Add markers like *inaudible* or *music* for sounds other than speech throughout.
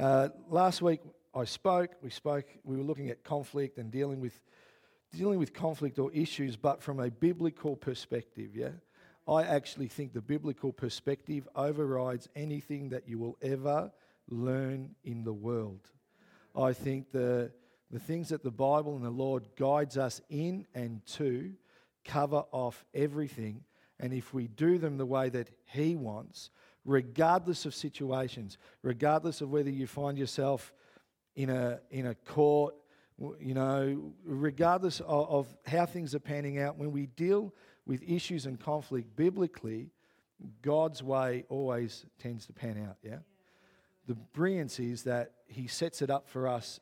Uh, last week I spoke. We spoke. We were looking at conflict and dealing with dealing with conflict or issues, but from a biblical perspective. Yeah, I actually think the biblical perspective overrides anything that you will ever learn in the world. I think the the things that the Bible and the Lord guides us in and to cover off everything. And if we do them the way that He wants, regardless of situations, regardless of whether you find yourself in a, in a court, you know, regardless of, of how things are panning out, when we deal with issues and conflict biblically, God's way always tends to pan out, yeah? The brilliance is that He sets it up for us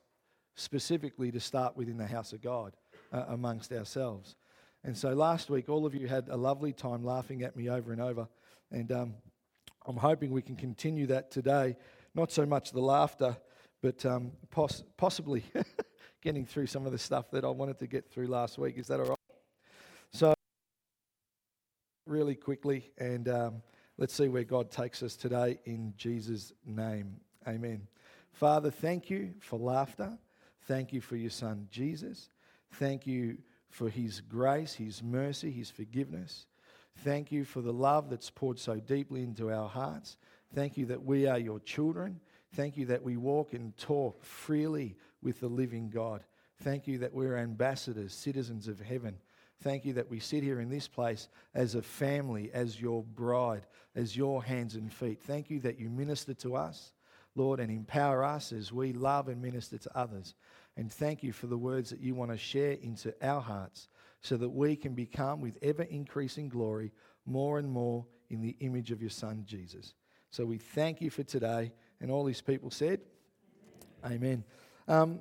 specifically to start within the house of God uh, amongst ourselves. And so last week, all of you had a lovely time laughing at me over and over. And um, I'm hoping we can continue that today. Not so much the laughter, but um, poss- possibly *laughs* getting through some of the stuff that I wanted to get through last week. Is that all right? So, really quickly, and um, let's see where God takes us today in Jesus' name. Amen. Father, thank you for laughter. Thank you for your son, Jesus. Thank you for his grace, his mercy, his forgiveness. Thank you for the love that's poured so deeply into our hearts. Thank you that we are your children. Thank you that we walk and talk freely with the living God. Thank you that we're ambassadors, citizens of heaven. Thank you that we sit here in this place as a family, as your bride, as your hands and feet. Thank you that you minister to us, Lord, and empower us as we love and minister to others. And thank you for the words that you want to share into our hearts so that we can become, with ever increasing glory, more and more in the image of your Son, Jesus. So we thank you for today. And all these people said, Amen. Amen. Um,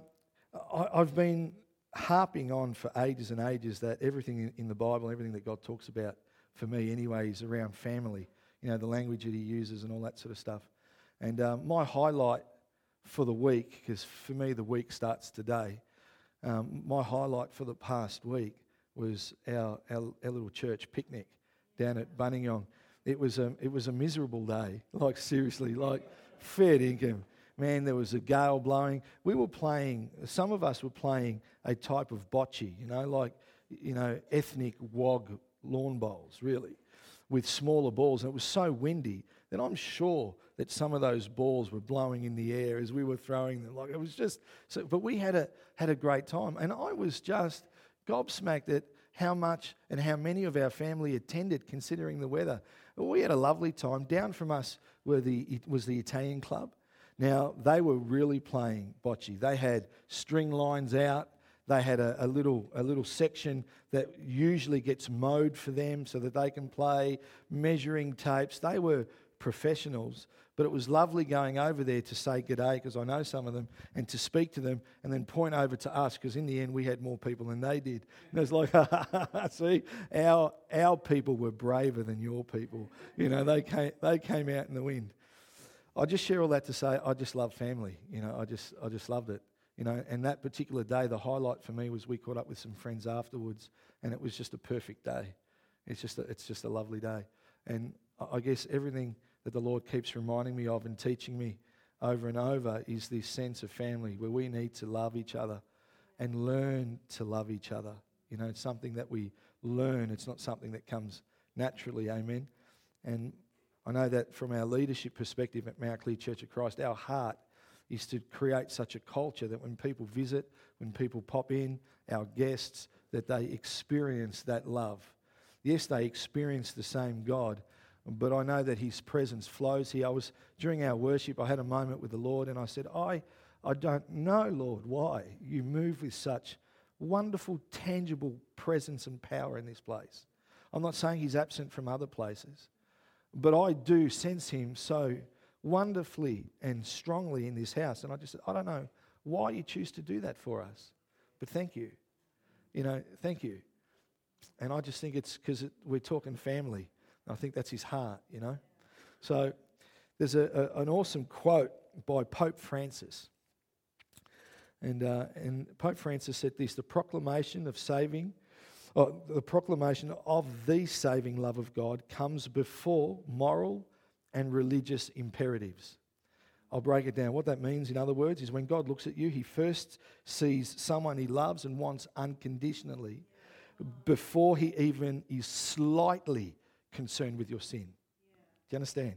I, have been harping on for ages and ages that everything in the Bible, everything that God talks about, for me anyway, is around family. You know, the language that He uses and all that sort of stuff. And um, my highlight for the week, because for me the week starts today. Um, my highlight for the past week was our, our, our, little church picnic down at Buninyong. It was a, it was a miserable day, *laughs* like seriously, like fair income. Man, there was a gale blowing. We were playing, some of us were playing a type of bocce, you know, like, you know, ethnic wog lawn bowls, really, with smaller balls. And it was so windy that I'm sure that some of those balls were blowing in the air as we were throwing them. Like it was just so, but we had a had a great time, and I was just gobsmacked at how much and how many of our family attended, considering the weather. We had a lovely time. Down from us were the it was the Italian club. Now they were really playing bocce. They had string lines out. They had a, a, little, a little section that usually gets mowed for them so that they can play, measuring tapes. They were professionals. But it was lovely going over there to say good day, because I know some of them, and to speak to them, and then point over to us, because in the end we had more people than they did. And it was like, *laughs* see, our, our people were braver than your people. You know, they came, they came out in the wind. I just share all that to say I just love family. You know, I just, I just loved it. You know, and that particular day, the highlight for me was we caught up with some friends afterwards, and it was just a perfect day. It's just a, it's just a lovely day. And I guess everything that the Lord keeps reminding me of and teaching me over and over is this sense of family where we need to love each other and learn to love each other. You know, it's something that we learn, it's not something that comes naturally. Amen. And I know that from our leadership perspective at Mount Clear Church of Christ, our heart is to create such a culture that when people visit, when people pop in, our guests, that they experience that love. Yes, they experience the same God, but I know that His presence flows here. I was during our worship, I had a moment with the Lord, and I said, I, I don't know, Lord, why you move with such wonderful, tangible presence and power in this place. I'm not saying He's absent from other places, but I do sense Him so wonderfully and strongly in this house. And I just said, I don't know why you choose to do that for us, but thank you. You know, thank you. And I just think it's because it, we're talking family. I think that's his heart, you know. So there's a, a, an awesome quote by Pope Francis. And, uh, and Pope Francis said this the proclamation of saving, or the proclamation of the saving love of God comes before moral and religious imperatives. I'll break it down. What that means, in other words, is when God looks at you, He first sees someone He loves and wants unconditionally before He even is slightly concerned with your sin. Do you understand?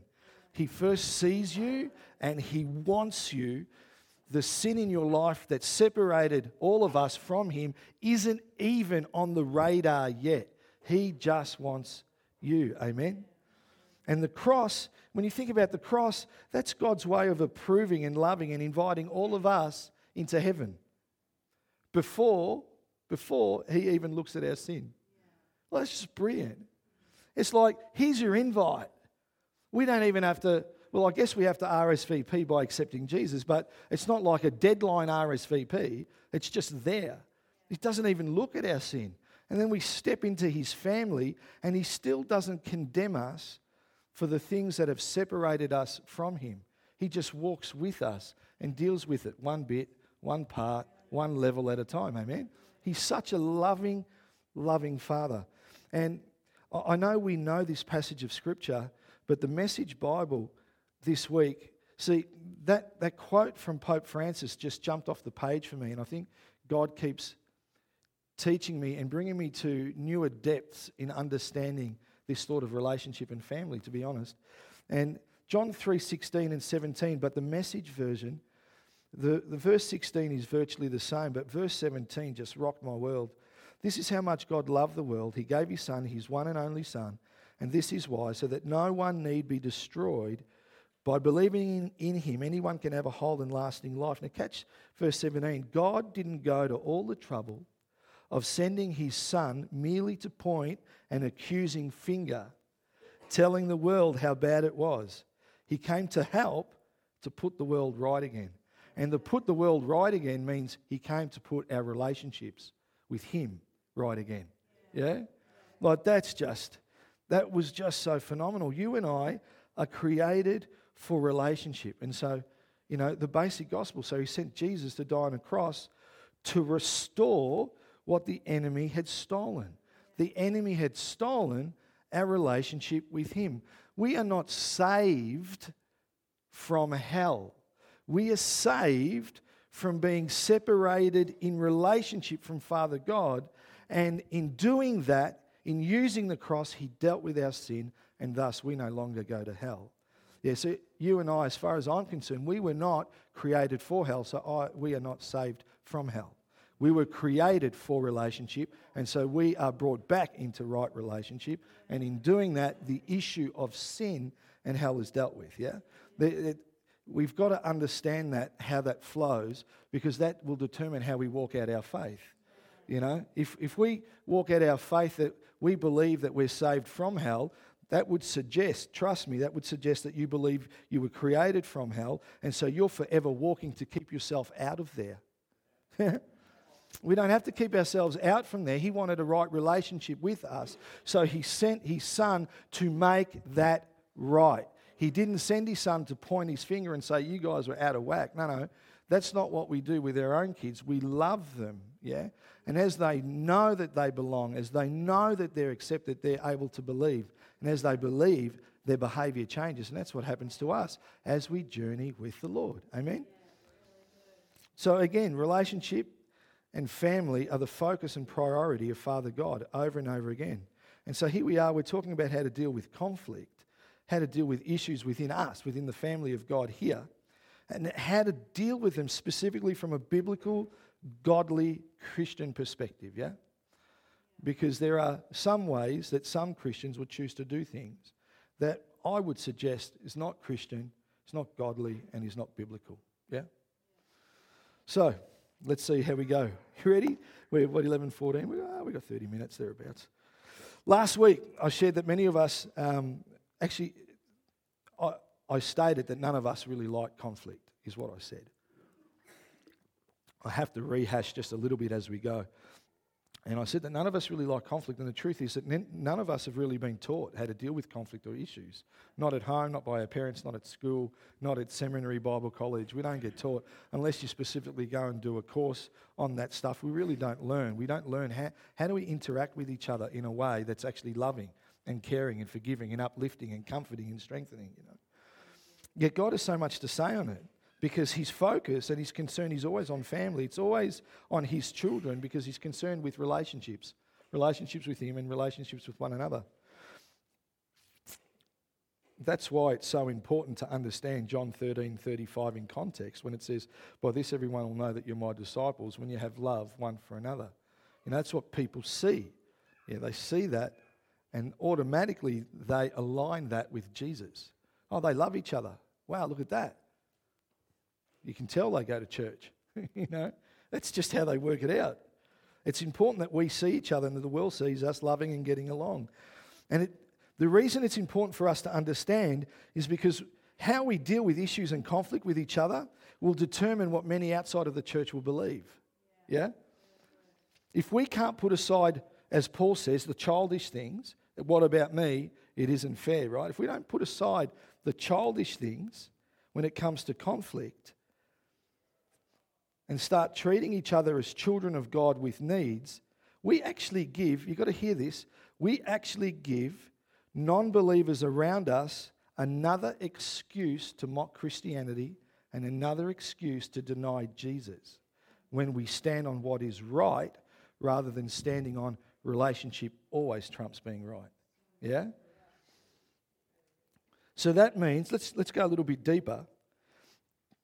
He first sees you and He wants you. The sin in your life that separated all of us from Him isn't even on the radar yet. He just wants you. Amen? And the cross, when you think about the cross, that's God's way of approving and loving and inviting all of us into heaven before, before He even looks at our sin. Well, that's just brilliant. It's like, here's your invite. We don't even have to, well, I guess we have to RSVP by accepting Jesus, but it's not like a deadline RSVP. It's just there. He doesn't even look at our sin. And then we step into his family, and he still doesn't condemn us for the things that have separated us from him. He just walks with us and deals with it one bit, one part, one level at a time. Amen. He's such a loving, loving father. And I know we know this passage of scripture, but the Message Bible this week, see, that, that quote from Pope Francis just jumped off the page for me, and I think God keeps teaching me and bringing me to newer depths in understanding this sort of relationship and family, to be honest. And John 3 16 and 17, but the message version, the, the verse 16 is virtually the same, but verse 17 just rocked my world. This is how much God loved the world. He gave his Son, his one and only Son, and this is why, so that no one need be destroyed. By believing in, in him, anyone can have a whole and lasting life. Now, catch verse 17. God didn't go to all the trouble of sending his son merely to point an accusing finger, telling the world how bad it was. He came to help to put the world right again. And to put the world right again means he came to put our relationships with him right again. Yeah? Like that's just, that was just so phenomenal. You and I are created for relationship. And so, you know, the basic gospel. So he sent Jesus to die on a cross to restore what the enemy had stolen. The enemy had stolen our relationship with Him. We are not saved from hell. We are saved from being separated in relationship from Father God. And in doing that, in using the cross, He dealt with our sin, and thus we no longer go to hell. Yeah, so you and I, as far as I'm concerned, we were not created for hell, so I, we are not saved from hell. We were created for relationship, and so we are brought back into right relationship. And in doing that, the issue of sin and hell is dealt with. Yeah? we've got to understand that, how that flows, because that will determine how we walk out our faith. You know, if, if we walk out our faith that we believe that we're saved from hell, that would suggest, trust me, that would suggest that you believe you were created from hell, and so you're forever walking to keep yourself out of there. *laughs* We don't have to keep ourselves out from there. He wanted a right relationship with us. So he sent his son to make that right. He didn't send his son to point his finger and say, You guys were out of whack. No, no. That's not what we do with our own kids. We love them, yeah? And as they know that they belong, as they know that they're accepted, they're able to believe. And as they believe, their behavior changes. And that's what happens to us as we journey with the Lord. Amen? So, again, relationship and family are the focus and priority of Father God over and over again. And so here we are, we're talking about how to deal with conflict, how to deal with issues within us, within the family of God here, and how to deal with them specifically from a biblical, godly Christian perspective, yeah? Because there are some ways that some Christians would choose to do things that I would suggest is not Christian, it's not godly, and is not biblical, yeah? So, Let's see how we go. You ready? We're what, 11, 14? We, oh, we got 30 minutes thereabouts. Last week, I shared that many of us, um, actually, I, stated that none of us really like conflict, is what I said. I have to rehash just a little bit as we go. And I said that none of us really like conflict, and the truth is that none of us have really been taught how to deal with conflict or issues. Not at home, not by our parents, not at school, not at seminary, Bible college. We don't get taught unless you specifically go and do a course on that stuff. We really don't learn. We don't learn how, how do we interact with each other in a way that's actually loving and caring and forgiving and uplifting and comforting and strengthening, you know. Yet God has so much to say on it because his focus and his concern is always on family. It's always on his children because he's concerned with relationships, relationships with him and relationships with one another. That's why it's so important to understand John 13 35 in context when it says, By this everyone will know that you're my disciples when you have love one for another. Know, that's what people see. Yeah, they see that and automatically they align that with Jesus. Oh, they love each other. Wow, look at that. You can tell they go to church. *laughs* you know, that's just how they work it out. It's important that we see each other and that the world sees us loving and getting along. And it, the reason it's important for us to understand is because how we deal with issues and conflict with each other will determine what many outside of the church will believe. Yeah? If we can't put aside, as Paul says, the childish things, what about me? It isn't fair, right? If we don't put aside the childish things when it comes to conflict, and start treating each other as children of God with needs, we actually give, you've got to hear this, we actually give non believers around us another excuse to mock Christianity and another excuse to deny Jesus when we stand on what is right rather than standing on relationship always trumps being right. Yeah? So that means, let's, let's go a little bit deeper.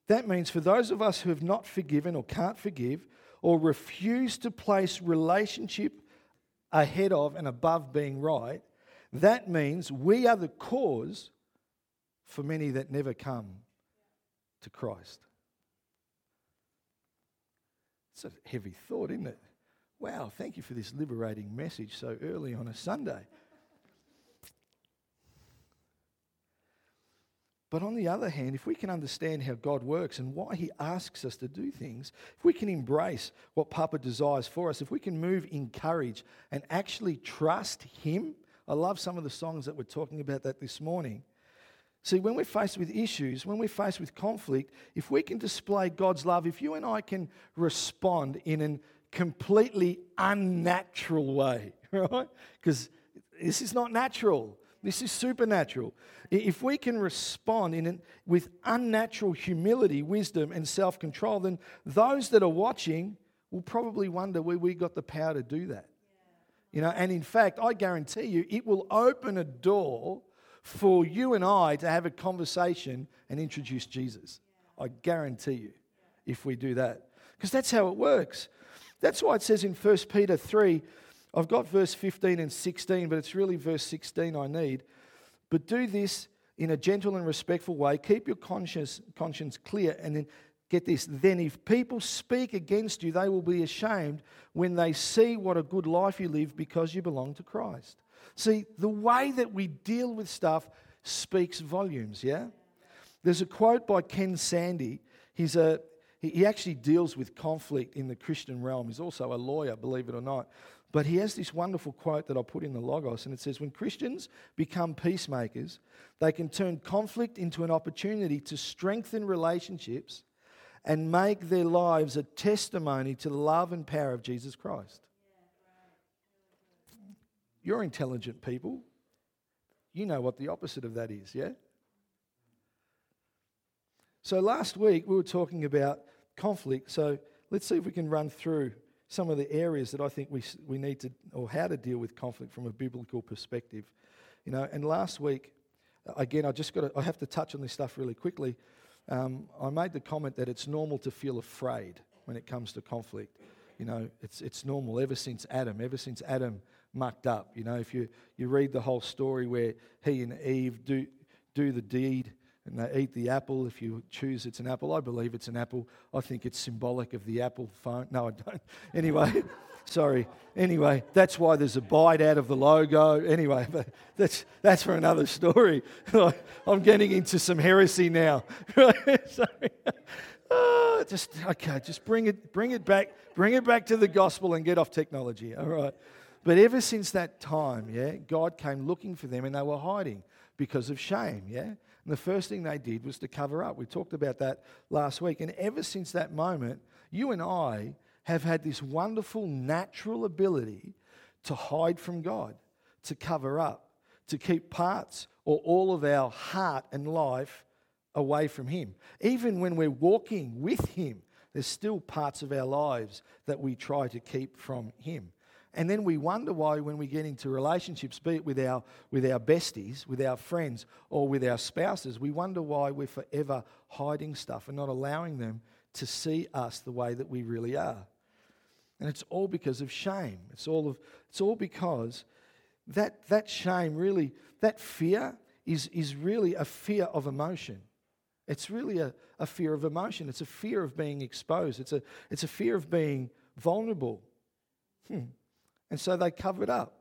That means for those of us who have not forgiven or can't forgive or refuse to place relationship ahead of and above being right, that means we are the cause for many that never come to Christ. It's a heavy thought, isn't it? Wow, thank you for this liberating message so early on a Sunday. But on the other hand, if we can understand how God works and why He asks us to do things, if we can embrace what Papa desires for us, if we can move in courage and actually trust Him, I love some of the songs that we're talking about that this morning. See, when we're faced with issues, when we're faced with conflict, if we can display God's love, if you and I can respond in a completely unnatural way, *laughs* right? Because this is not natural. This is supernatural. If we can respond in with unnatural humility, wisdom, and self control, then those that are watching will probably wonder where we got the power to do that. You know, and in fact, I guarantee you, it will open a door for you and I to have a conversation and introduce Jesus. I guarantee you, if we do that. Because that's how it works. That's why it says in 1 Peter 3 I've got verse 15 and 16, but it's really verse 16 I need. But do this in a gentle and respectful way. Keep your conscience, conscience clear. And then get this then if people speak against you, they will be ashamed when they see what a good life you live because you belong to Christ. See, the way that we deal with stuff speaks volumes, yeah? There's a quote by Ken Sande. He's a, he actually deals with conflict in the Christian realm. He's also a lawyer, believe it or not. But he has this wonderful quote that I'll put in the Logos, and it says When Christians become peacemakers, they can turn conflict into an opportunity to strengthen relationships and make their lives a testimony to the love and power of Jesus Christ. You're intelligent people. You know what the opposite of that is, yeah? So last week we were talking about conflict. So let's see if we can run through some of the areas that I think we, we need to, or how to deal with conflict from a biblical perspective. You know, and last week, again, I just got to, I have to touch on this stuff really quickly. Um, I made the comment that it's normal to feel afraid when it comes to conflict. You know, it's, it's normal ever since Adam, ever since Adam mucked up. You know, if you, you read the whole story where he and Eve do, do the deed and they eat the apple. If you choose it's an apple, I believe it's an apple. I think it's symbolic of the Apple phone. No, I don't. *laughs* Anyway, *laughs* sorry. Anyway, that's why there's a bite out of the logo. Anyway, *laughs* but that's, that's for another story. I'm getting into some heresy now. sorry. Oh, just okay, just bring it, bring it back, bring it back to the gospel and get off technology. All right. But ever since that time, yeah, God came looking for them and they were hiding because of shame, yeah? And the first thing they did was to cover up. We talked about that last week. And ever since that moment, you and I have had this wonderful natural ability to hide from God, to cover up, to keep parts or all of our heart and life away from Him. Even when we're walking with Him, there's still parts of our lives that we try to keep from Him. And then we wonder why, when we get into relationships, be it with our, with our besties, with our friends, or with our spouses, we wonder why we're forever hiding stuff and not allowing them to see us the way that we really are. And it's all because of shame. It's all, of, it's all because that, that shame really, that fear is, is really a fear of emotion. It's really a, a fear of emotion. It's a fear of being exposed. It's a, it's a fear of being vulnerable. Hmm. And so they cover it up.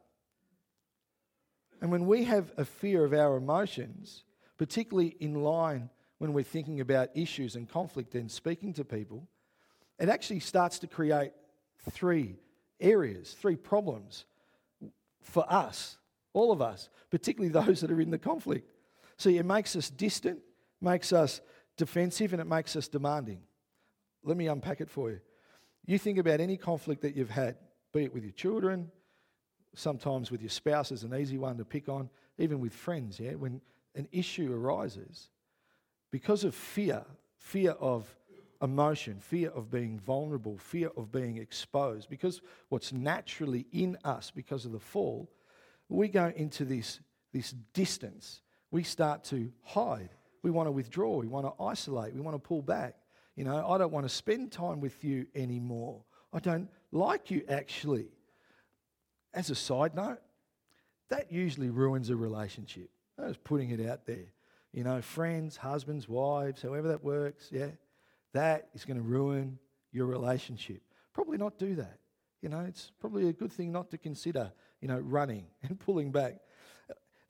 And when we have a fear of our emotions, particularly in line when we're thinking about issues and conflict and speaking to people, it actually starts to create three areas, three problems for us, all of us, particularly those that are in the conflict. See, it makes us distant, makes us defensive, and it makes us demanding. Let me unpack it for you. You think about any conflict that you've had, be it with your children, sometimes with your spouse is an easy one to pick on, even with friends, yeah? When an issue arises, because of fear, fear of emotion, fear of being vulnerable, fear of being exposed, because what's naturally in us because of the fall, we go into this, this distance. We start to hide. We want to withdraw. We want to isolate. We want to pull back. You know, I don't want to spend time with you anymore. I don't like you actually. As a side note, that usually ruins a relationship. I was putting it out there. You know, friends, husbands, wives, however that works, yeah that is going to ruin your relationship. Probably not do that. You know, it's probably a good thing not to consider, you know, running *laughs* and pulling back.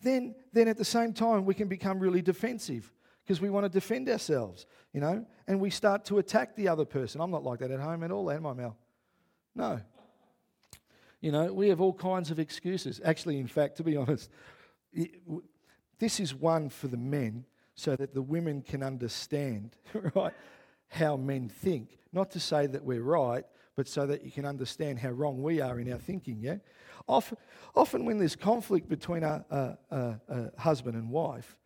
Then, then at the same time, we can become really defensive because we want to defend ourselves, you know, and we start to attack the other person. I'm not like that at home at all, am I, Mel? No. You know, we have all kinds of excuses. Actually, in fact, to be *laughs* honest, this is one for the men so that the women can understand, *laughs* right? how men think. Not to say that we're right, but so that you can understand how wrong we are in our thinking, yeah? Often, often when there's conflict between a, a, a, a husband and wife,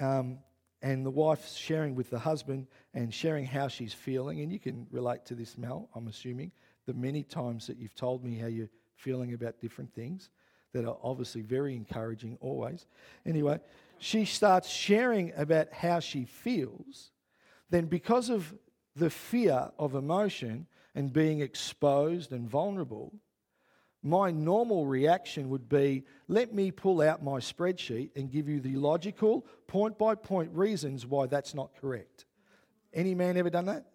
um, and the wife's sharing with the husband and sharing how she's feeling, and you can relate to this, Mel, I'm assuming, the many times that you've told me how you're feeling about different things that are obviously very encouraging always. Anyway, she starts sharing about how she feels, then because of the fear of emotion and being exposed and vulnerable, my normal reaction would be let me pull out my spreadsheet and give you the logical, point by point reasons why that's not correct. Any man ever done that?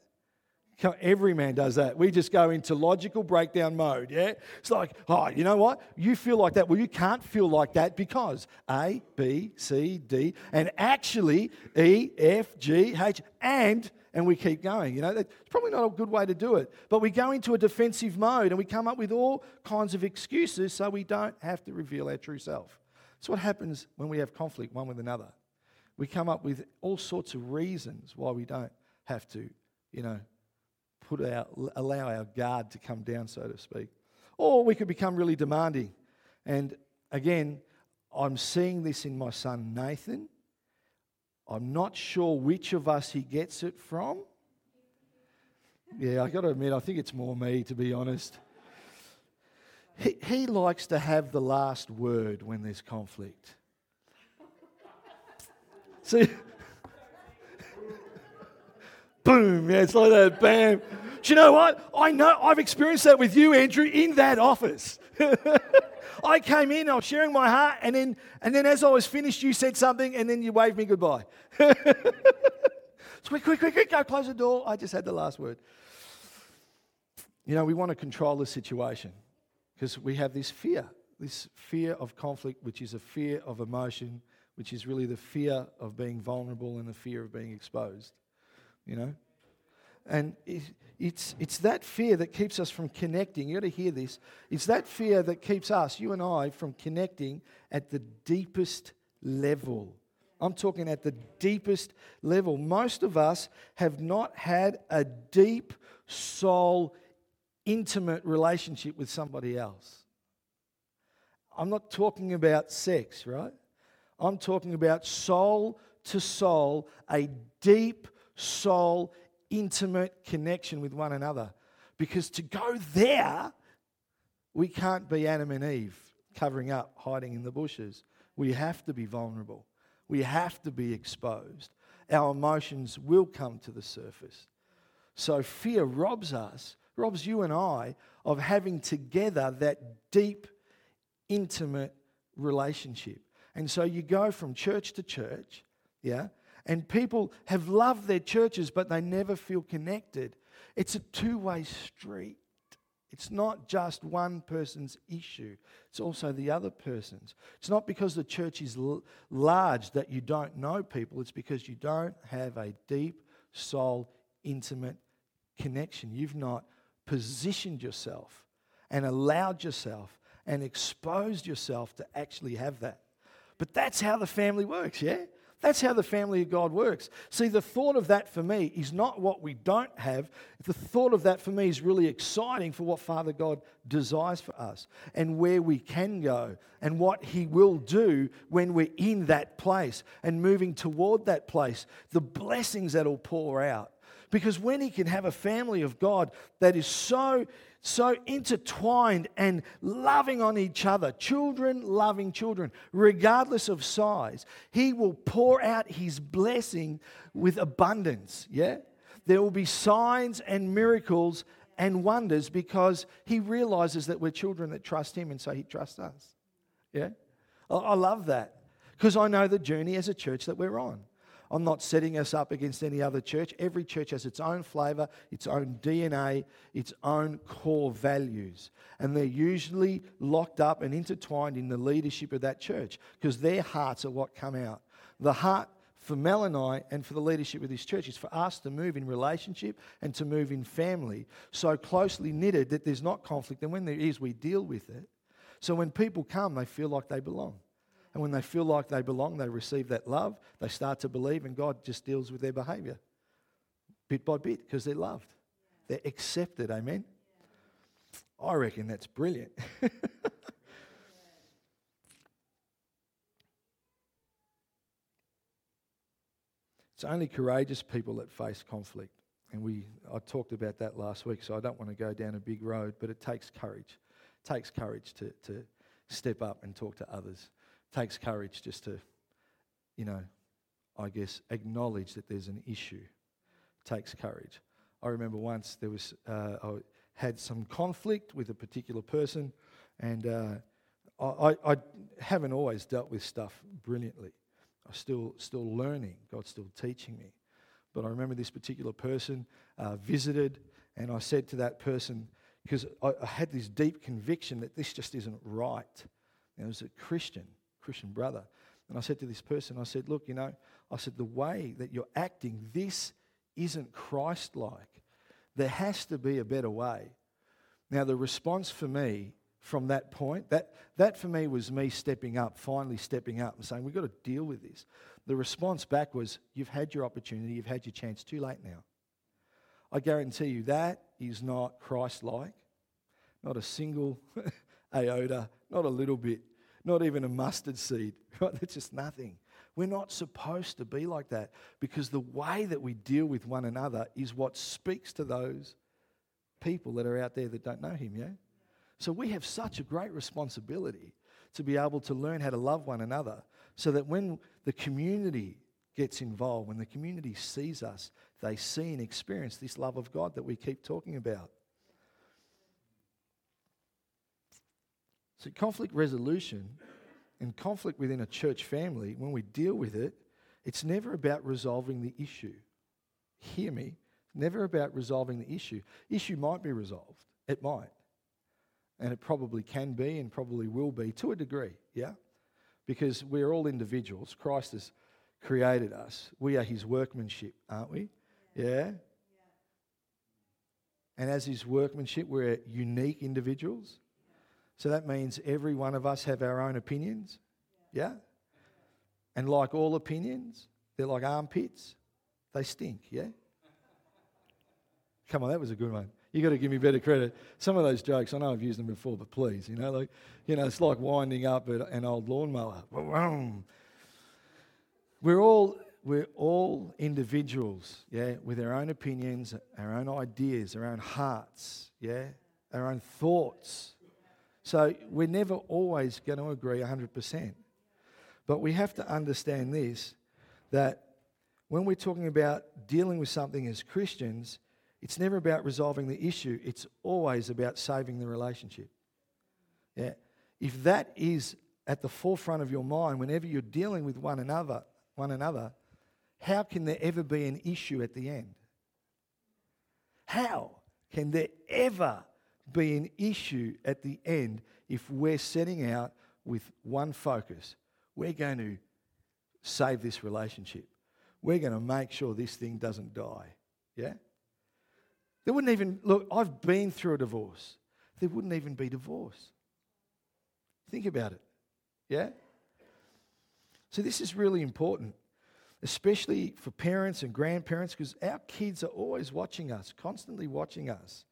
Every man does that. We just go into logical breakdown mode, yeah? It's like, oh, you know what? You feel like that. Well, you can't feel like that because A, B, C, D, and actually E, F, G, H, and and we keep going. You know, it's probably not a good way to do it. But we go into a defensive mode and we come up with all kinds of excuses so we don't have to reveal our true self. That's what happens when we have conflict one with another. We come up with all sorts of reasons why we don't have to, you know, put our, allow our guard to come down, so to speak. Or we could become really demanding. And again, I'm seeing this in my son Nathan I'm not sure which of us he gets it from. Yeah, I've got to admit, I think it's more me, to be honest. He, he likes to have the last word when there's conflict. *laughs* See? Boom, yeah, it's like that, bam. Do you know what? I know, I've experienced that with you, Andrew, in that office. *laughs* I came in, I was sharing my heart, and then, and then as I was finished, you said something, and then you waved me goodbye. *laughs* quick, quick, quick, quick, go close the door. I just had the last word. You know, we want to control the situation because we have this fear, this fear of conflict, which is a fear of emotion, which is really the fear of being vulnerable and the fear of being exposed. You know? And it's, it's that fear that keeps us from connecting. You got to hear this. It's that fear that keeps us, you and I, from connecting at the deepest level. I'm talking at the deepest level. Most of us have not had a deep, soul, intimate relationship with somebody else. I'm not talking about sex, right? I'm talking about soul to soul, a deep soul, intimate connection with one another. Because to go there, we can't be Adam and Eve covering up, hiding in the bushes. We have to be vulnerable. We have to be exposed. Our emotions will come to the surface. So fear robs us, robs you and I, of having together that deep, intimate relationship. And so you go from church to church, yeah, and people have loved their churches, but they never feel connected. It's a two way street. It's not just one person's issue, it's also the other person's. It's not because the church is l- large that you don't know people, it's because you don't have a deep, soul, intimate connection. You've not positioned yourself and allowed yourself and exposed yourself to actually have that. But that's how the family works, yeah? That's how the family of God works. See, the thought of that for me is not what we don't have. The thought of that for me is really exciting for what Father God desires for us and where we can go and what He will do when we're in that place and moving toward that place, the blessings that'll pour out. Because when He can have a family of God that is so so intertwined and loving on each other, children loving children, regardless of size. He will pour out his blessing with abundance, yeah? There will be signs and miracles and wonders because he realizes that we're children that trust him and so he trusts us. Yeah? I love that because I know the journey as a church that we're on. I'm not setting us up against any other church. Every church has its own flavour, its own DNA, its own core values. And they're usually locked up and intertwined in the leadership of that church because their hearts are what come out. The heart for Mel and I and for the leadership of this church is for us to move in relationship and to move in family so closely knitted that there's not conflict. And when there is, we deal with it. So when people come, they feel like they belong. And when they feel like they belong, they receive that love, they start to believe, and God just deals with their behavior bit by bit because they're loved. They're accepted. Amen. I reckon that's brilliant. *laughs* it's only courageous people that face conflict. And we, I talked about that last week, so I don't want to go down a big road, but it takes courage. It takes courage to, to step up and talk to others takes courage just to, you know, I guess, acknowledge that there's an issue. Takes courage. I remember once there was, uh, I had some conflict with a particular person, and uh, I, I, haven't always dealt with stuff brilliantly. I'm still, still learning. God's still teaching me. But I remember this particular person uh, visited, and I said to that person, because I, I, had this deep conviction that this just isn't right. And it was a Christian, Christian brother. And I said to this person, I said, Look, you know, I said, the way that you're acting, this isn't Christ like. There has to be a better way. Now, the response for me from that point, that, that for me was me stepping up, finally stepping up and saying, We've got to deal with this. The response back was, You've had your opportunity, you've had your chance, too late now. I guarantee you that is not Christ like. Not a single *laughs* iota, not a little bit not even a mustard seed. *laughs* Right? That's just nothing. We're not supposed to be like that because the way that we deal with one another is what speaks to those people that are out there that don't know Him, yeah? So we have such a great responsibility to be able to learn how to love one another so that when the community gets involved, when the community sees us, they see and experience this love of God that we keep talking about. So, conflict resolution and conflict within a church family, when we deal with it, it's never about resolving the issue. Hear me. Never about resolving the issue. Issue might be resolved. It might. And it probably can be and probably will be to a degree, yeah? Because we're all individuals. Christ has created us. We are his workmanship, aren't we? Yeah? And as his workmanship, we're unique individuals. So that means every one of us have our own opinions. Yeah? And like all opinions, they're like armpits. They stink, yeah? Come on, that was a good one. You've got to give me better credit. Some of those jokes, I know I've used them before, but please, you know, like, you know, it's like winding up an old lawnmower. We're all, we're all individuals, yeah, with our own opinions, our own ideas, our own hearts, yeah, our own thoughts. So we're never always going to agree 100%. But we have to understand this that when we're talking about dealing with something as Christians, it's never about resolving the issue, it's always about saving the relationship. Yeah. If that is at the forefront of your mind whenever you're dealing with one another, one another, how can there ever be an issue at the end? How can there ever be an issue at the end if we're setting out with one focus? We're going to save this relationship. We're going to make sure this thing doesn't die. Yeah? There wouldn't even, look, I've been through a divorce. There wouldn't even be divorce. Think about it. Yeah? So, this is really important, especially for parents and grandparents, because our kids are always watching us, constantly watching us.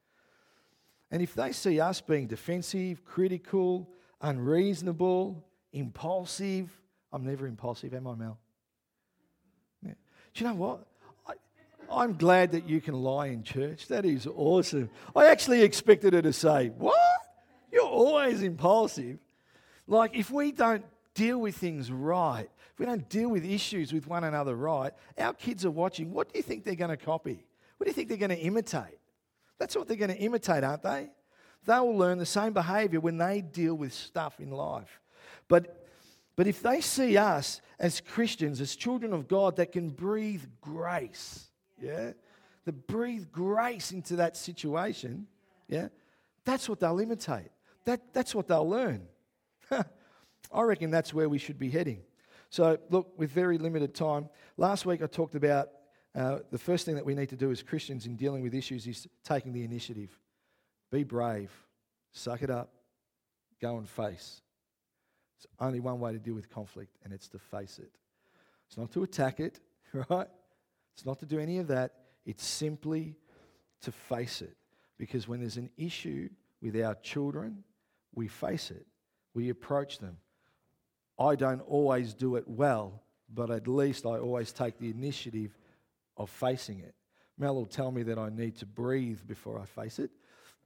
And if they see us being defensive, critical, unreasonable, impulsive, I'm never impulsive, am I, Mel? Yeah. Do you know what? I, am glad that you can lie in church. That is awesome. I actually expected her to say, What? You're always impulsive. Like, if we don't deal with things right, if we don't deal with issues with one another right, our kids are watching. What do you think they're going to copy? What do you think they're going to imitate? That's what they're going to imitate, aren't they? They will learn the same behavior when they deal with stuff in life. But, but if they see us as Christians, as children of God that can breathe grace, yeah, that breathe grace into that situation, yeah, that's what they'll imitate. That, that's what they'll learn. *laughs* I reckon that's where we should be heading. So, look, with very limited time, last week I talked about uh, the first thing that we need to do as Christians in dealing with issues is taking the initiative. Be brave, suck it up, go and face. It's only one way to deal with conflict, and it's to face it. It's not to attack it, *laughs* right? It's not to do any of that. It's simply to face it. Because when there's an issue with our children, we face it, we approach them. I don't always do it well, but at least I always take the initiative of facing it. Mel will tell me that I need to breathe before I face it,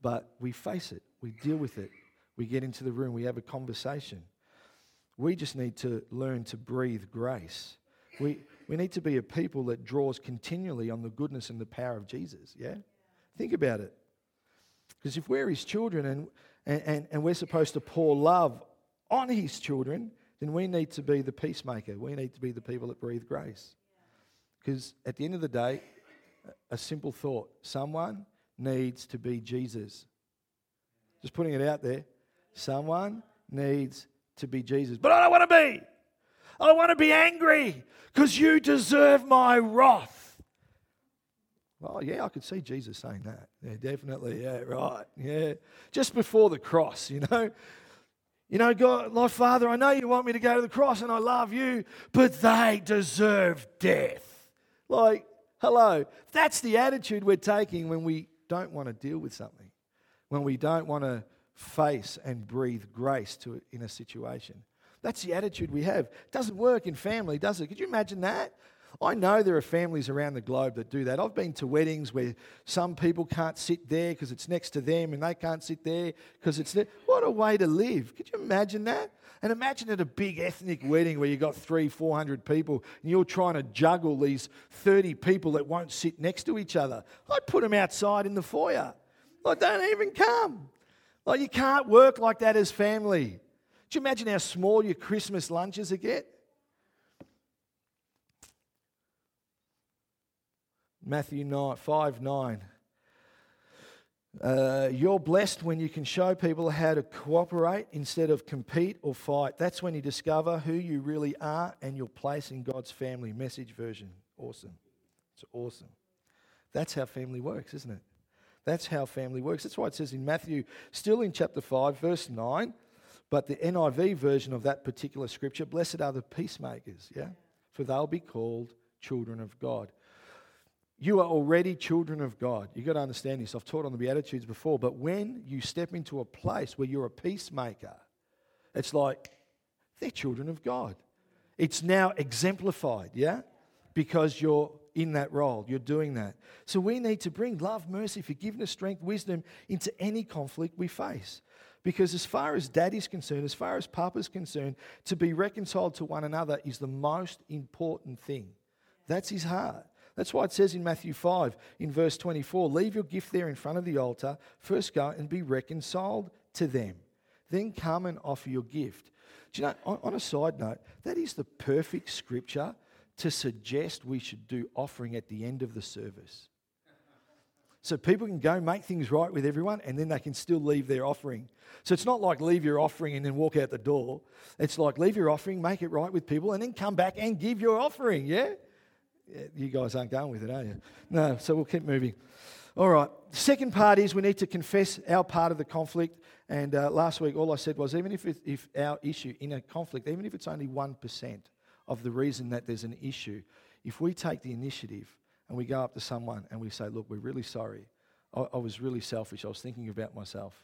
but we face it, we deal with it, we get into the room, we have a conversation. We just need to learn to breathe grace. We, we need to be a people that draws continually on the goodness and the power of Jesus, yeah? Think about it. Because if we're his children and, and, and we're supposed to pour love on his children, then we need to be the peacemaker. We need to be the people that breathe grace. Because at the end of the day, a simple thought someone needs to be Jesus. Just putting it out there. Someone needs to be Jesus. But I don't want to be. I want to be angry because you deserve my wrath. Well, yeah, I could see Jesus saying that. Yeah, definitely. Yeah, right. Yeah. Just before the cross, you know. You know, God, my Father, I know you want me to go to the cross and I love you, but they deserve death. Like, hello. That's the attitude we're taking when we don't want to deal with something, when we don't want to face and breathe grace to it in a situation. That's the attitude we have. It doesn't work in family, does it? Could you imagine that? I know there are families around the globe that do that. I've been to weddings where some people can't sit there because it's next to them and they can't sit there because it's. What a way to live. Could you imagine that? And imagine at a big ethnic wedding where you've got three, 400 people and you're trying to juggle these 30 people that won't sit next to each other. I'd put them outside in the foyer. Like, don't even come. Like, you can't work like that as family. Do you imagine how small your Christmas lunches are get? Matthew 9, 5 9. Uh, you're blessed when you can show people how to cooperate instead of compete or fight. That's when you discover who you really are and your place in God's family. Message version. Awesome. It's awesome. That's how family works, isn't it? That's how family works. That's why it says in Matthew, still in chapter 5, verse 9, but the NIV version of that particular scripture, blessed are the peacemakers, yeah? For they'll be called children of God. You are already children of God. You've got to understand this. I've taught on the Beatitudes before, but when you step into a place where you're a peacemaker, it's like they're children of God. It's now exemplified, yeah? because you're in that role. You're doing that. So we need to bring love, mercy, forgiveness, strength, wisdom into any conflict we face. Because as far as daddy's concerned, as far as papa's concerned, to be reconciled to one another is the most important thing. That's his heart. That's why it says in Matthew 5, in verse 24, leave your gift there in front of the altar. First go and be reconciled to them. Then come and offer your gift. Do you know, on, on a side note, that is the perfect scripture to suggest we should do offering at the end of the service. So people can go make things right with everyone and then they can still leave their offering. So it's not like leave your offering and then walk out the door. It's like leave your offering, make it right with people, and then come back and give your offering, yeah? You guys aren't going with it, are you? No, so we'll keep moving. All right. Second part is we need to confess our part of the conflict. And uh, last week, all I said was even if, if our issue in a conflict, even if it's only 1% of the reason that there's an issue, if we take the initiative and we go up to someone and we say, Look, we're really sorry. I, I was really selfish. I was thinking about myself.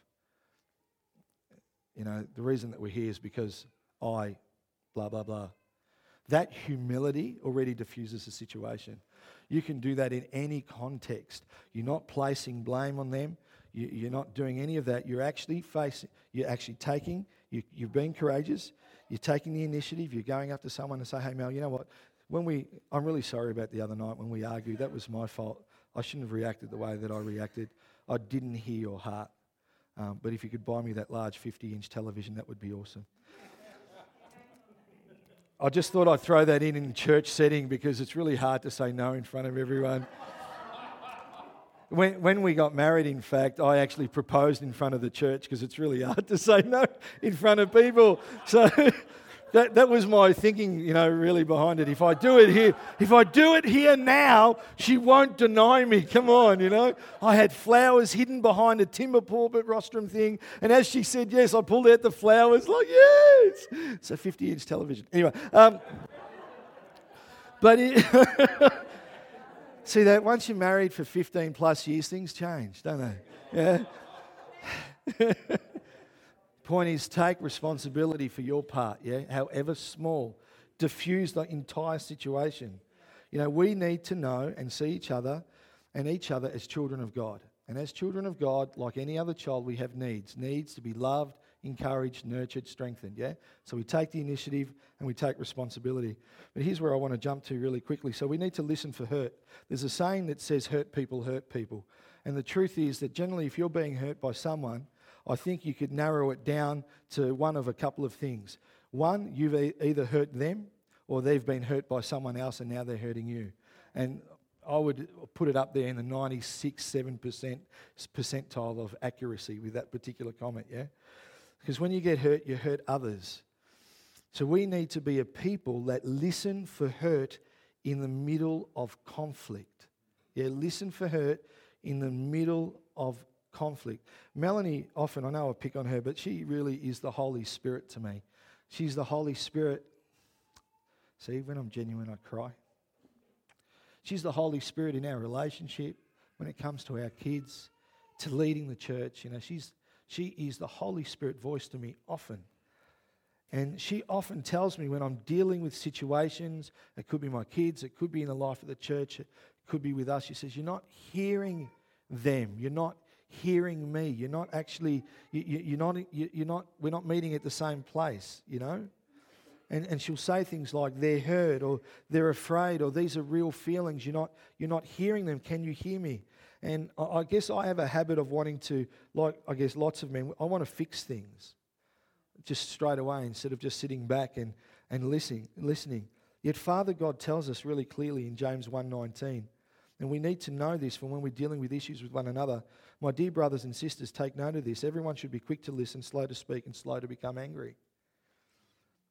You know, the reason that we're here is because I, blah, blah, blah. That humility already diffuses the situation. You can do that in any context. You're not placing blame on them. You, are not doing any of that. You're actually facing, you're actually taking, you, you're being courageous. You're taking the initiative. You're going up to someone and say, hey, Mel, you know what? when we, I'm really sorry about the other night when we argued. That was my fault. I shouldn't have reacted the way that I reacted. I didn't hear your heart. Um, but if you could buy me that large 50 inch television, that would be awesome. I just thought I'd throw that in in church setting because it's really hard to say no in front of everyone. when, when we got married, in fact, I actually proposed in front of the church because it's really hard to say no in front of people. So that, that was my thinking, you know, really behind it. If I do it here, if I do it here now, she won't deny me. *laughs* Come on, you know. I had flowers hidden behind a timber pulpit rostrum thing, and as she said yes, I pulled out the flowers, like yes. It's a 50-inch television. Anyway, um, but it, *laughs* see that once you're married for 15 plus years, things change, don't they? Yeah. *laughs* Point is, take responsibility for your part, yeah, however small. Diffuse the entire situation. You know, we need to know and see each other and each other as children of God. And as children of God, like any other child, we have needs. Needs to be loved, encouraged, nurtured, strengthened, yeah? So we take the initiative and we take responsibility. But here's where I want to jump to really quickly. So we need to listen for hurt. There's a saying that says, hurt people hurt people. And the truth is that generally, if you're being hurt by someone, I think you could narrow it down to one of a couple of things. One, you've either hurt them or they've been hurt by someone else and now they're hurting you. And I would put it up there in the 96, 7% percentile of accuracy with that particular comment, yeah? Because when you get hurt, you hurt others. So we need to be a people that listen for hurt in the middle of conflict. Yeah, listen for hurt in the middle of conflict. Melanie, often, I know I pick on her, but she really is the Holy Spirit to me. She's the Holy Spirit. See, when I'm genuine, I cry. She's the Holy Spirit in our relationship when it comes to our kids, to leading the church. You know, she's, she is the Holy Spirit voice to me often. And she often tells me when I'm dealing with situations, it could be my kids, it could be in the life of the church, it could be with us. She says, You're not hearing them. You're not hearing me. You're not actually, you, are not, you're not, we're not meeting at the same place, you know? And, and she'll say things like, they're hurt or they're afraid or these are real feelings. You're not, you're not hearing them. Can you hear me? And I, I guess I have a habit of wanting to, like I guess lots of men, I want to fix things just straight away instead of just sitting back and, and listening, listening. Yet Father God tells us really clearly in James 1:19, and we need to know this for when we're dealing with issues with one another. My dear brothers and sisters, take note of this. Everyone should be quick to listen, slow to speak, and slow to become angry.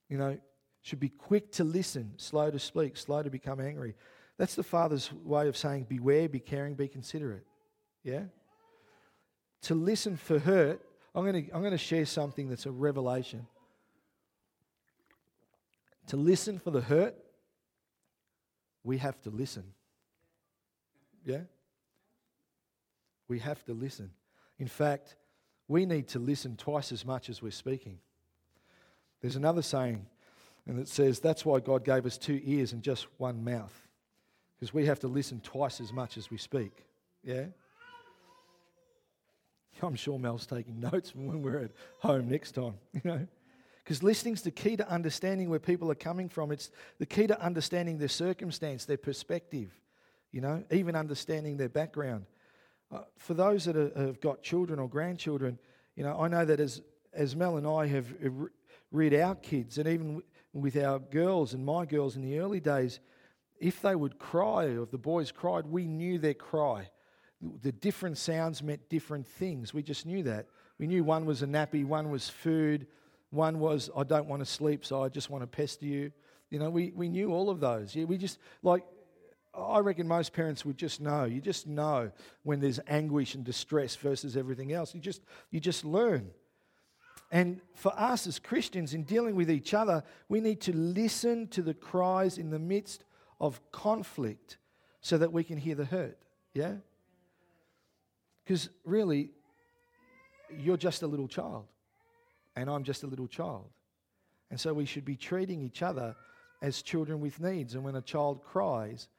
You know, should be quick to listen, slow to speak, slow to become angry. That's the Father's way of saying, beware, be caring, be considerate. Yeah? To listen for hurt, I'm going to, I'm going to share something that's a revelation. To listen for the hurt, we have to listen. Yeah? We have to listen. In fact, we need to listen twice as much as we're speaking. There's another saying, and it says that's why God gave us two ears and just one mouth. Because we have to listen twice as much as we speak. Yeah? I'm sure Mel's taking *laughs* notes from when we're at home next time, you know. Because listening's the key to understanding where people are coming from. It's the key to understanding their circumstance, their perspective, you know, even understanding their background. Uh, for those that are, have got children or grandchildren, you know, I know that as, as Mel and I have read our kids, and even with our girls and my girls in the early days, if they would cry or if the boys cried, we knew their cry. The different sounds meant different things. We just knew that. We knew one was a nappy, one was food, one was, I don't want to sleep, so I just want to pester you. You know, we, we knew all of those. Yeah, we just, like, I reckon most parents would just know. You just know when there's anguish and distress versus everything else. You just, you just learn. And for us as Christians, in dealing with each other, we need to listen to the cries in the midst of conflict so that we can hear the hurt. Yeah? Because really, you're just a little child and I'm just a little child. And so we should be treating each other as children with needs. And when a child cries,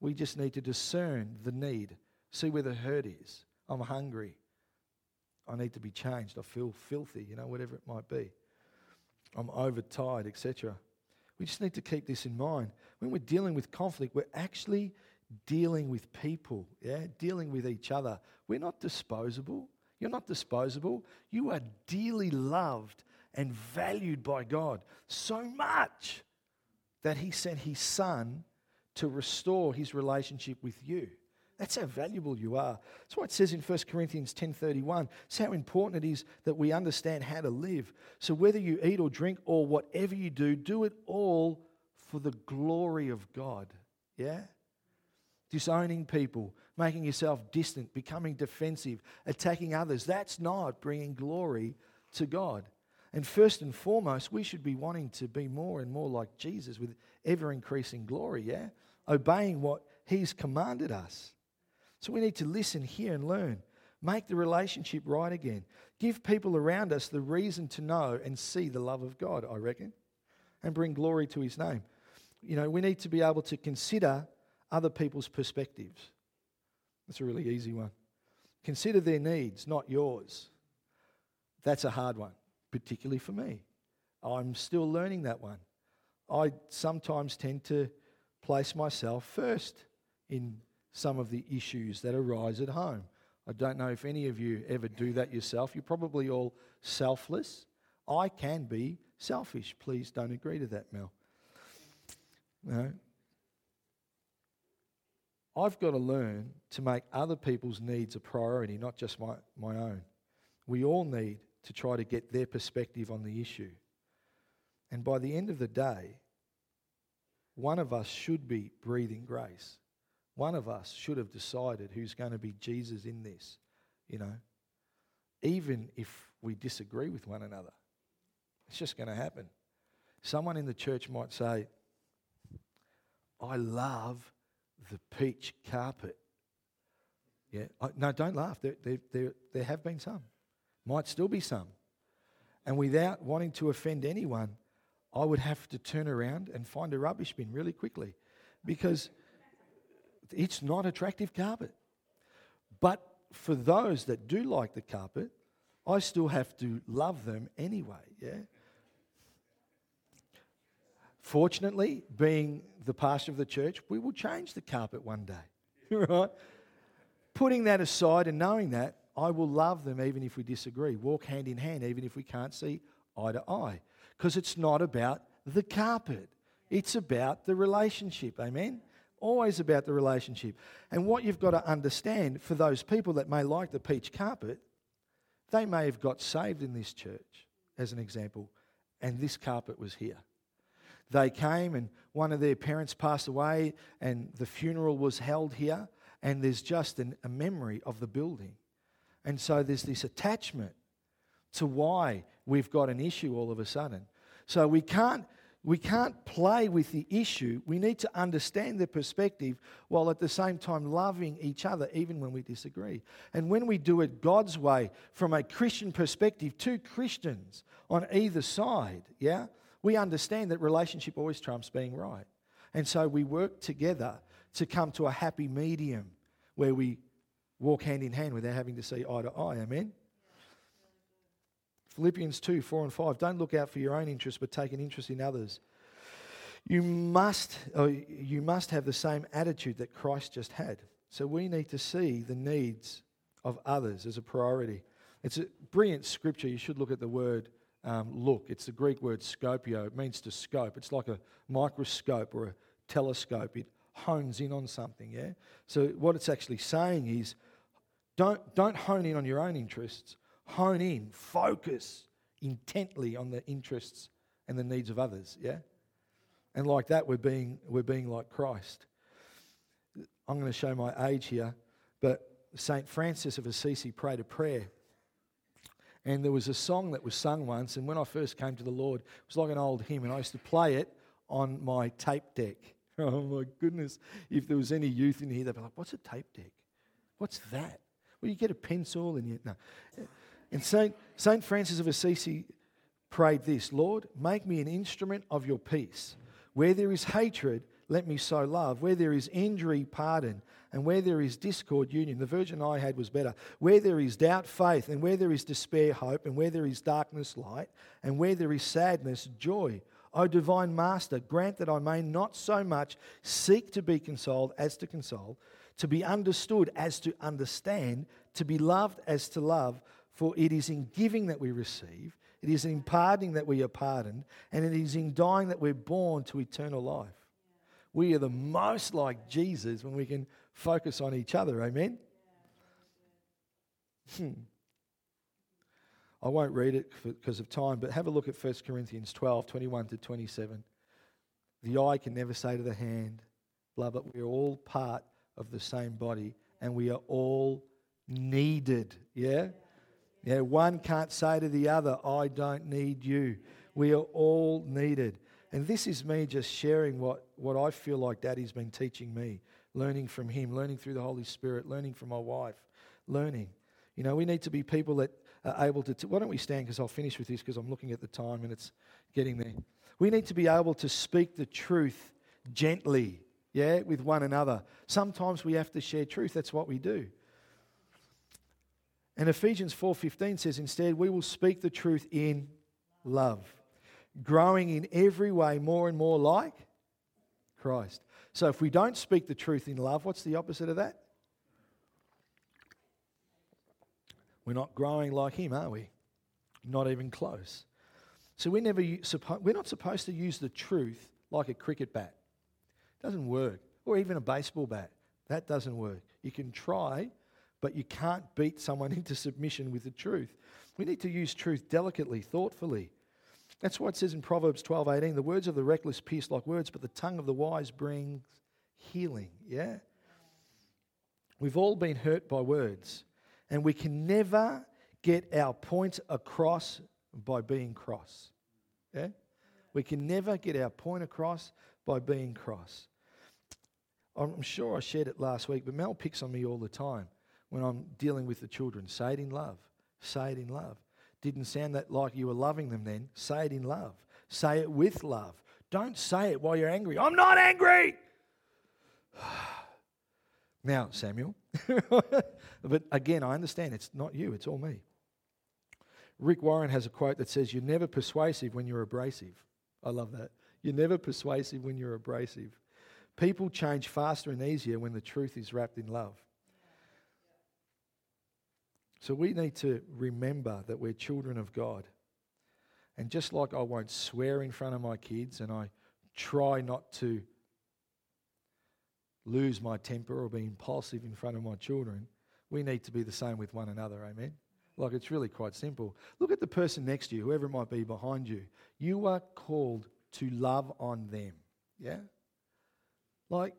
we just need to discern the need, see where the hurt is. I'm hungry. I need to be changed. I feel filthy, you know, whatever it might be. I'm overtired, etc. We just need to keep this in mind. When we're dealing with conflict, we're actually dealing with people, yeah, dealing with each other. We're not disposable. You're not disposable. You are dearly loved and valued by God so much that He sent His Son to restore His relationship with you. That's how valuable you are. That's why it says in 1 Corinthians 10:31, it's how important it is that we understand how to live. So whether you eat or drink or whatever you do, do it all for the glory of God. Yeah? Disowning people, making yourself distant, becoming defensive, attacking others. That's not bringing glory to God. And first and foremost, we should be wanting to be more and more like Jesus with ever increasing glory, yeah? Obeying what He's commanded us. So we need to listen, hear, and learn. Make the relationship right again. Give people around us the reason to know and see the love of God, I reckon, and bring glory to His name. You know, we need to be able to consider other people's perspectives. That's a really easy one. Consider their needs, not yours. That's a hard one, particularly for me. I'm still learning that one. I sometimes tend to place myself first in some of the issues that arise at home. I don't know if any of you ever do that yourself. You're probably all selfless. I can be selfish. Please don't agree to that, Mel. No, I've got to learn to make other people's needs a priority, not just my, my own. We all need to try to get their perspective on the issue. And by the end of the day, one of us should be breathing grace. One of us should have decided who's going to be Jesus in this, you know, even if we disagree with one another. It's just going to happen. Someone in the church might say, I love the peach carpet. Yeah, I, no, don't laugh. There, there, there, there have been some, might still be some. And without wanting to offend anyone, I would have to turn around and find a rubbish bin really quickly because it's not attractive carpet. But for those that do like the carpet, I still have to love them anyway, yeah? Fortunately, being the pastor of the church, we will change the carpet one day, *laughs* right? Putting that aside and knowing that, I will love them even if we disagree, walk hand in hand even if we can't see eye to eye. Because it's not about the carpet, it's about the relationship. Amen? Always about the relationship. And what you've got to understand for those people that may like the peach carpet, they may have got saved in this church, as an example, and this carpet was here. They came and one of their parents passed away, and the funeral was held here, and there's just an, a memory of the building. And so there's this attachment to why we've got an issue all of a sudden. So we can't we can't play with the issue. We need to understand their perspective while at the same time loving each other, even when we disagree. And when we do it God's way, from a Christian perspective, two Christians on either side, yeah, we understand that relationship always trumps being right. And so we work together to come to a happy medium where we walk hand in hand without having to see eye to eye. Amen? Philippians 2 4 and 5. Don't look out for your own interests, but take an interest in others. You must, you must have the same attitude that Christ just had. So we need to see the needs of others as a priority. It's a brilliant scripture. You should look at the word um, look. It's the Greek word scopio. It means to scope. It's like a microscope or a telescope. It hones in on something, yeah? So what it's actually saying is don't, don't hone in on your own interests. Hone in, focus intently on the interests and the needs of others, yeah? And like that, we're being, we're being like Christ. I'm going to show my age here, but St. Francis of Assisi prayed a prayer. And there was a song that was sung once, and when I first came to the Lord, it was like an old hymn, and I used to play it on my tape deck. *laughs* Oh my goodness, if there was any youth in here, they'd be like, What's a tape deck? What's that? Well, you get a pencil and you. No. And St. Saint Francis of Assisi prayed this Lord, make me an instrument of your peace. Where there is hatred, let me sow love. Where there is injury, pardon. And where there is discord, union. The version I had was better. Where there is doubt, faith. And where there is despair, hope. And where there is darkness, light. And where there is sadness, joy. O divine Master, grant that I may not so much seek to be consoled as to console, to be understood as to understand, to be loved as to love. For it is in giving that we receive it is in pardoning that we are pardoned, and it is in dying that we're born to eternal life. We are the most like Jesus when we can focus on each other. Amen? Hmm. I won't read it because of time, but have a look at 1 Corinthians 12 21 to 27. The eye can never say to the hand, Love, but we're all part of the same body and we are all needed. Yeah? Yeah, one can't say to the other, I don't need you. We are all needed. And this is me just sharing what, what I feel like Daddy's been teaching me, learning from him, learning through the Holy Spirit, learning from my wife, learning. You know, we need to be people that are able to. T- Why don't we stand? Because I'll finish with this because I'm looking at the time and it's getting there. We need to be able to speak the truth gently, yeah, with one another. Sometimes we have to share truth. That's what we do. And Ephesians 4:15 says instead we will speak the truth in love, growing in every way more and more like Christ. So if we don't speak the truth in love, what's the opposite of that? We're not growing like him, are we? Not even close. So we're, never we're not supposed to use the truth like a cricket bat. It doesn't work. Or even a baseball bat. That doesn't work. You can try, but you can't beat someone *laughs* into submission with the truth. We need to use truth delicately, thoughtfully. That's why it says in Proverbs 12 18, the words of the reckless pierce like words, but the tongue of the wise brings healing. Yeah? We've all been hurt by words, and we can never get our point across by being cross. Yeah? We can never get our point across by being cross. I'm sure I shared it last week, but Mel picks on me all the time when I'm dealing with the children. Say it in love. Say it in love. Didn't sound that like you were loving them then. Say it in love. Say it with love. Don't say it while you're angry. I'm not angry. *sighs* now, Samuel. *laughs* but again, I understand it's not you, it's all me. Rick Warren has a quote that says, You're never persuasive when you're abrasive. I love that. You're never persuasive when you're abrasive. People change faster and easier when the truth is wrapped in love. So we need to remember that we're children of God. And just like I won't swear in front of my kids and I try not to lose my temper or be impulsive in front of my children, we need to be the same with one another. Amen? Like it's really quite simple. Look at the person next to you, whoever it might be behind you. You are called to love on them. Yeah? Like,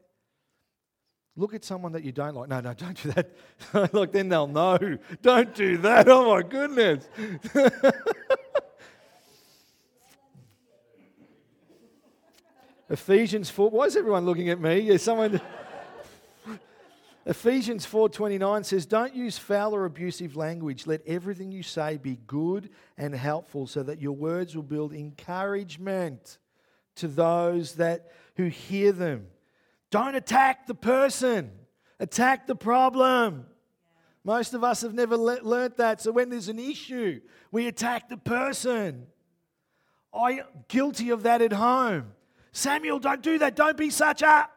Look at someone that you don't like. No, no, don't do that. *laughs* like, then they'll know. Don't do that. Oh, my goodness. *laughs* Ephesians 4. Why is everyone looking at me? Yeah, someone. Ephesians 4:29 says, "Don't use foul or abusive language. Let everything you say be good and helpful so that your words will build encouragement to those that who hear them." Don't attack the person, attack the problem. Most of us have never le- learnt that. So when there's an issue, we attack the person. I'm guilty of that at home. Samuel, don't do that. Don't be such a.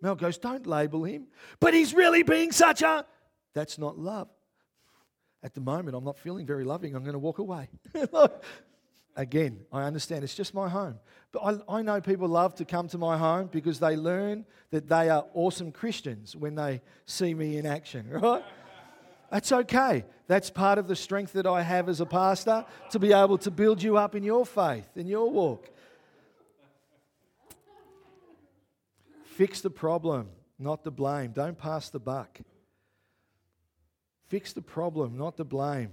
Mel goes, don't label him. But he's really being such a. That's not love. At the moment, I'm not feeling very loving. I'm going to walk away. *laughs* Again, I understand it's just my home. But I, I know people love to come to my home because they learn that they are awesome Christians when they see me in action, *laughs* right? That's okay. That's part of the strength that I have as a pastor to be able to build you up in your faith, in your walk. Fix the problem, not the blame. Don't pass the buck. Fix the problem, not the blame.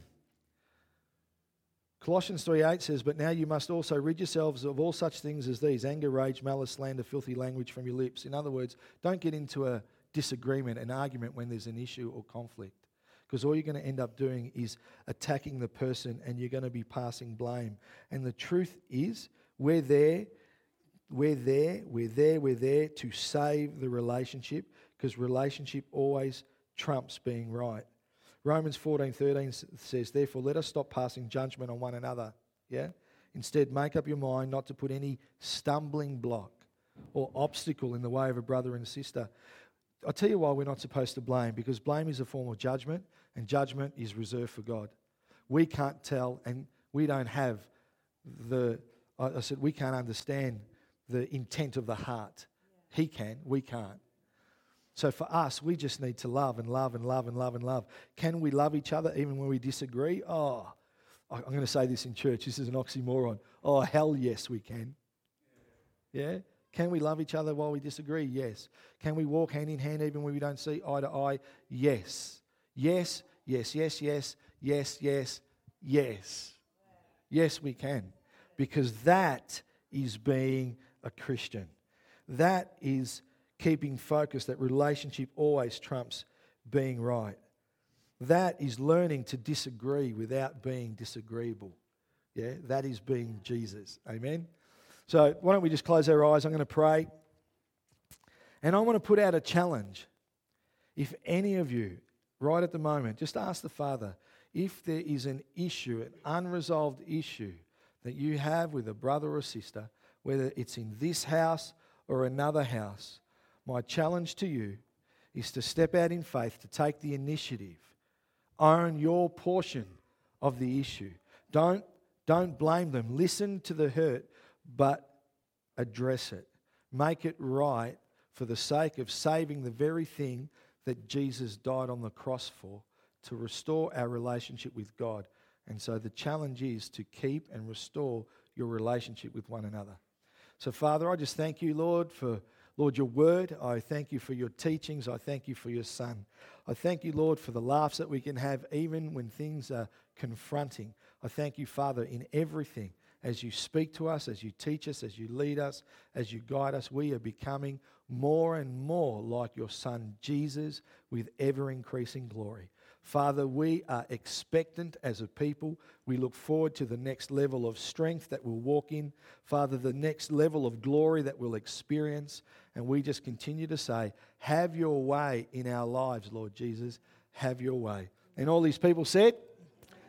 Colossians 3:8 says, "But now you must also rid yourselves of all such things as these: anger, rage, malice, slander, filthy language from your lips." In other words, don't get into a disagreement, an argument when there's an issue or conflict. Because all you're going to end up doing is attacking the person and you're going to be passing blame. And the truth is, we're there we're there, we're there, we're there to save the relationship because relationship always trumps being right. Romans 14 13 says, Therefore, let us stop passing judgment on one another. Yeah? Instead, make up your mind not to put any stumbling block or obstacle in the way of a brother and sister. I'll tell you why we're not supposed to blame because blame is a form of judgment and judgment is reserved for God. We can't tell and we don't have the, I said, we can't understand the intent of the heart. He can, we can't. So for us, we just need to love and love and love and love and love. Can we love each other even when we disagree? Oh, I'm going to say this in church. This is an oxymoron. Oh, hell yes, we can. Yeah? Can we love each other while we disagree? Yes. Can we walk hand in hand even when we don't see eye to eye? Yes. Yes, yes, yes, yes, yes, yes, yes. Yes, we can. Because that is being a Christian. That is keeping focus, that relationship always trumps being right. That is learning to disagree without being disagreeable. Yeah, that is being Jesus. Amen. So, why don't we just close our eyes? I'm going to pray. And I want to put out a challenge. If any of you, right at the moment, just ask the Father if there is an issue, an unresolved issue that you have with a brother or sister, whether it's in this house or another house, my challenge to you is to step out in faith, to take the initiative, own your portion of the issue. Don't, don't blame them. Listen to the hurt, but address it. Make it right for the sake of saving the very thing that Jesus died on the cross for to restore our relationship with God. And so the challenge is to keep and restore your relationship with one another. So, Father, I just thank you, Lord, for, Lord, your word. I thank you for your teachings. I thank you for your son. I thank you, Lord, for the laughs that we can have even when things are confronting. I thank you, Father, in everything. As you speak to us, as you teach us, as you lead us, as you guide us, we are becoming more and more like your Son Jesus with ever increasing glory. Father, we are expectant as a people. We look forward to the next level of strength that we'll walk in. Father, the next level of glory that we'll experience. And we just continue to say, Have your way in our lives, Lord Jesus. Have your way. And all these people said,